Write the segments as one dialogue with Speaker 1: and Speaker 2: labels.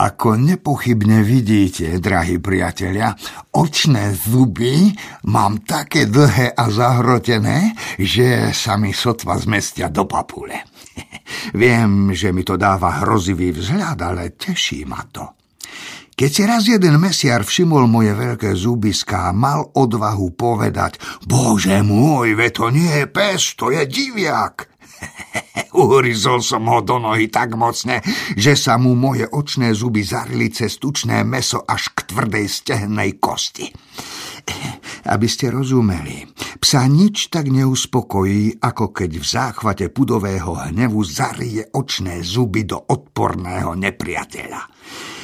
Speaker 1: Ako nepochybne vidíte, drahí priatelia, očné zuby mám také dlhé a zahrotené, že sa mi sotva zmestia do papule. Viem, že mi to dáva hrozivý vzhľad, ale teší ma to. Keď si raz jeden mesiar všimol moje veľké zubiská, mal odvahu povedať Bože môj, ve to nie je pes, to je diviak. Uhryzol som ho do nohy tak mocne, že sa mu moje očné zuby zarili cez tučné meso až k tvrdej stehennej kosti. Aby ste rozumeli, psa nič tak neuspokojí, ako keď v záchvate pudového hnevu zarie očné zuby do odporného nepriateľa.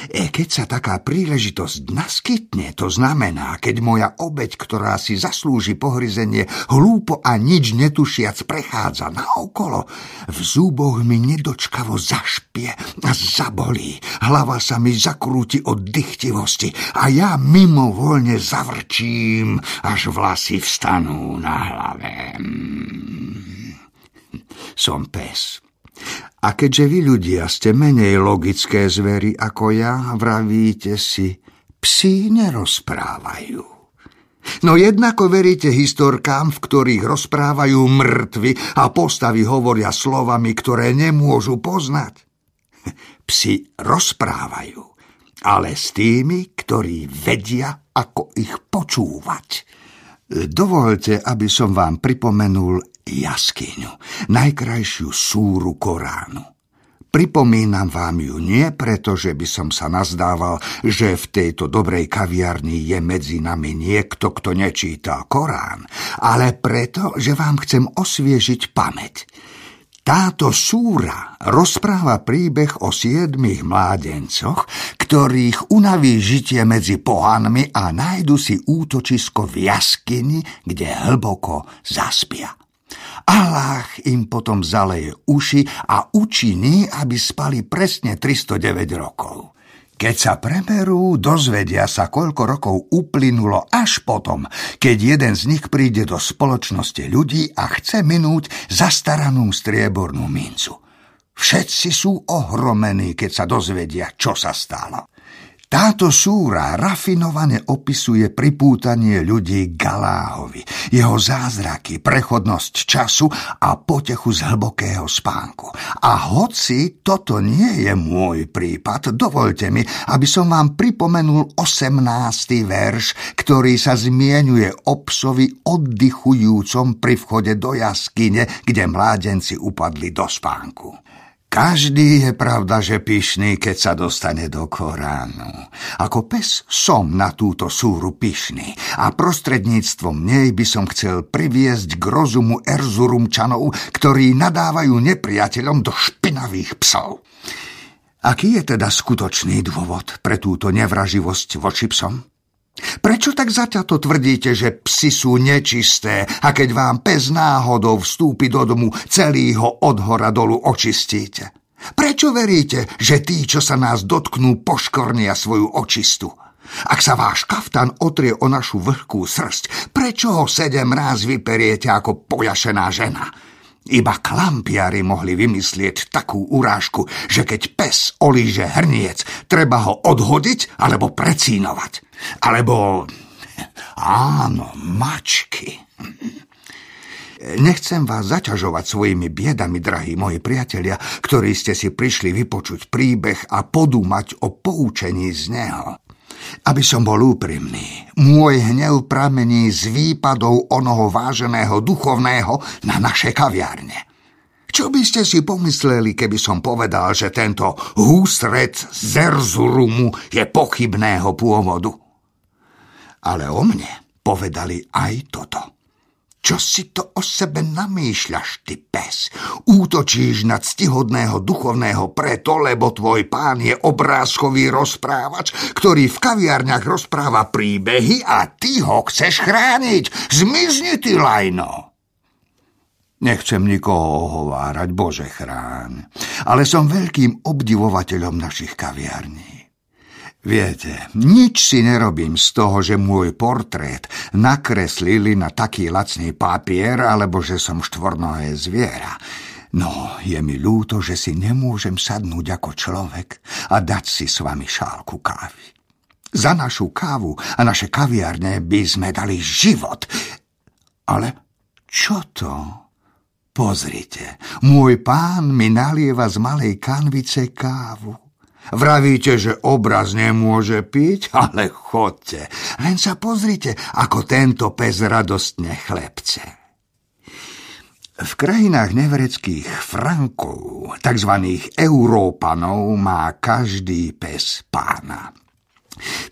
Speaker 1: E, keď sa taká príležitosť naskytne, to znamená, keď moja obeď, ktorá si zaslúži pohryzenie, hlúpo a nič netušiac prechádza naokolo, v zúboch mi nedočkavo zašpie a zabolí, hlava sa mi zakrúti od dychtivosti a ja mimo voľne zavrčím, až vlasy vstanú na hlave. Som pes a keďže vy ľudia ste menej logické zvery ako ja, vravíte si, psi nerozprávajú. No jednako veríte historkám, v ktorých rozprávajú mŕtvy a postavy hovoria slovami, ktoré nemôžu poznať. Psi rozprávajú, ale s tými, ktorí vedia, ako ich počúvať. Dovolte, aby som vám pripomenul jaskyňu, najkrajšiu súru Koránu. Pripomínam vám ju nie preto, že by som sa nazdával, že v tejto dobrej kaviarni je medzi nami niekto, kto nečíta Korán, ale preto, že vám chcem osviežiť pamäť. Táto súra rozpráva príbeh o siedmých mládencoch, ktorých unaví žitie medzi pohanmi a nájdu si útočisko v jaskyni, kde hlboko zaspia. Allah im potom zaleje uši a učiní, aby spali presne 309 rokov. Keď sa preberú, dozvedia sa, koľko rokov uplynulo až potom, keď jeden z nich príde do spoločnosti ľudí a chce minúť zastaranú striebornú mincu. Všetci sú ohromení, keď sa dozvedia, čo sa stalo. Táto súra rafinovane opisuje pripútanie ľudí Galáhovi, jeho zázraky, prechodnosť času a potechu z hlbokého spánku. A hoci toto nie je môj prípad, dovolte mi, aby som vám pripomenul 18. verš, ktorý sa zmienuje o oddychujúcom pri vchode do jaskyne, kde mládenci upadli do spánku. Každý je pravda, že pyšný, keď sa dostane do Koránu. Ako pes som na túto súru pyšný a prostredníctvom nej by som chcel priviesť k rozumu Erzurumčanov, ktorí nadávajú nepriateľom do špinavých psov. Aký je teda skutočný dôvod pre túto nevraživosť voči psom? Prečo tak zaťato tvrdíte, že psi sú nečisté a keď vám pes náhodou vstúpi do domu, celý ho od hora dolu očistíte? Prečo veríte, že tí, čo sa nás dotknú, poškornia svoju očistu? Ak sa váš kaftan otrie o našu vlhkú srst, prečo ho sedem ráz vyperiete ako pojašená žena? Iba klampiari mohli vymyslieť takú urážku, že keď pes olíže hrniec, treba ho odhodiť alebo precínovať. Alebo... Áno, mačky. Nechcem vás zaťažovať svojimi biedami, drahí moji priatelia, ktorí ste si prišli vypočuť príbeh a podúmať o poučení z neho. Aby som bol úprimný, môj hnev pramení z výpadov onoho váženého duchovného na naše kaviárne. Čo by ste si pomysleli, keby som povedal, že tento húsred z Erzurumu je pochybného pôvodu? Ale o mne povedali aj toto. Čo si to o sebe namýšľaš, ty pes? Útočíš na ctihodného duchovného preto, lebo tvoj pán je obrázkový rozprávač, ktorý v kaviarniach rozpráva príbehy a ty ho chceš chrániť. Zmizni ty, lajno! Nechcem nikoho ohovárať, Bože chráň, ale som veľkým obdivovateľom našich kaviarní. Viete, nič si nerobím z toho, že môj portrét nakreslili na taký lacný papier, alebo že som štvornohé zviera. No, je mi ľúto, že si nemôžem sadnúť ako človek a dať si s vami šálku kávy. Za našu kávu a naše kaviarne by sme dali život. Ale čo to? Pozrite, môj pán mi nalieva z malej kanvice kávu. Vravíte, že obraz nemôže piť, ale chodte. Len sa pozrite, ako tento pes radostne chlepce. V krajinách nevereckých Frankov, tzv. Európanov, má každý pes pána.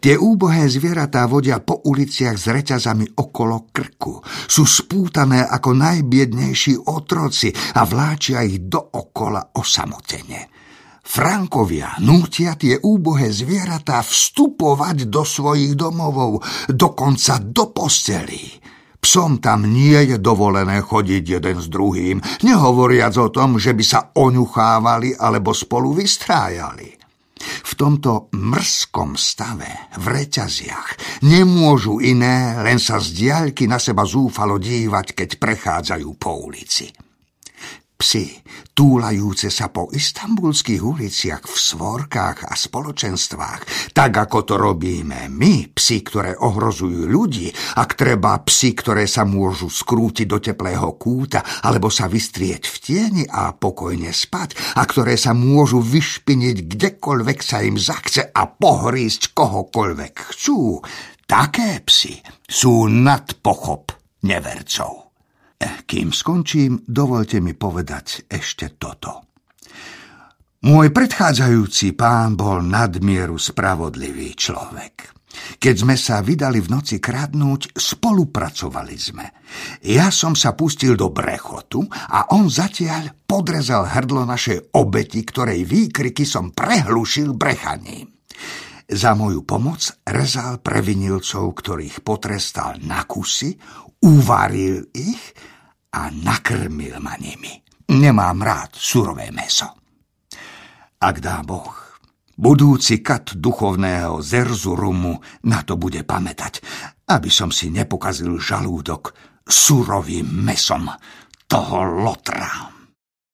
Speaker 1: Tie úbohé zvieratá vodia po uliciach s reťazami okolo krku. Sú spútané ako najbiednejší otroci a vláčia ich dookola osamotene. Frankovia nútia tie úbohé zvieratá vstupovať do svojich domovov, dokonca do postelí. Psom tam nie je dovolené chodiť jeden s druhým, nehovoriac o tom, že by sa oňuchávali alebo spolu vystrájali. V tomto mrskom stave, v reťaziach, nemôžu iné len sa z diaľky na seba zúfalo dívať, keď prechádzajú po ulici. Psi, túlajúce sa po istambulských uliciach v svorkách a spoločenstvách, tak ako to robíme my, psi, ktoré ohrozujú ľudí, ak treba psi, ktoré sa môžu skrútiť do teplého kúta alebo sa vystrieť v tieni a pokojne spať a ktoré sa môžu vyšpiniť kdekoľvek sa im zachce a pohrísť kohokoľvek chcú, také psi sú nad pochop nevercov. Kým skončím, dovolte mi povedať ešte toto. Môj predchádzajúci pán bol nadmieru spravodlivý človek. Keď sme sa vydali v noci kradnúť, spolupracovali sme. Ja som sa pustil do brechotu a on zatiaľ podrezal hrdlo našej obeti, ktorej výkriky som prehlušil brechaním. Za moju pomoc rezal previnilcov, ktorých potrestal na kusy, uvaril ich a nakrmil ma nimi. Nemám rád surové meso. Ak dá Boh, budúci kat duchovného Zerzurumu na to bude pamätať, aby som si nepokazil žalúdok surovým mesom toho lotra.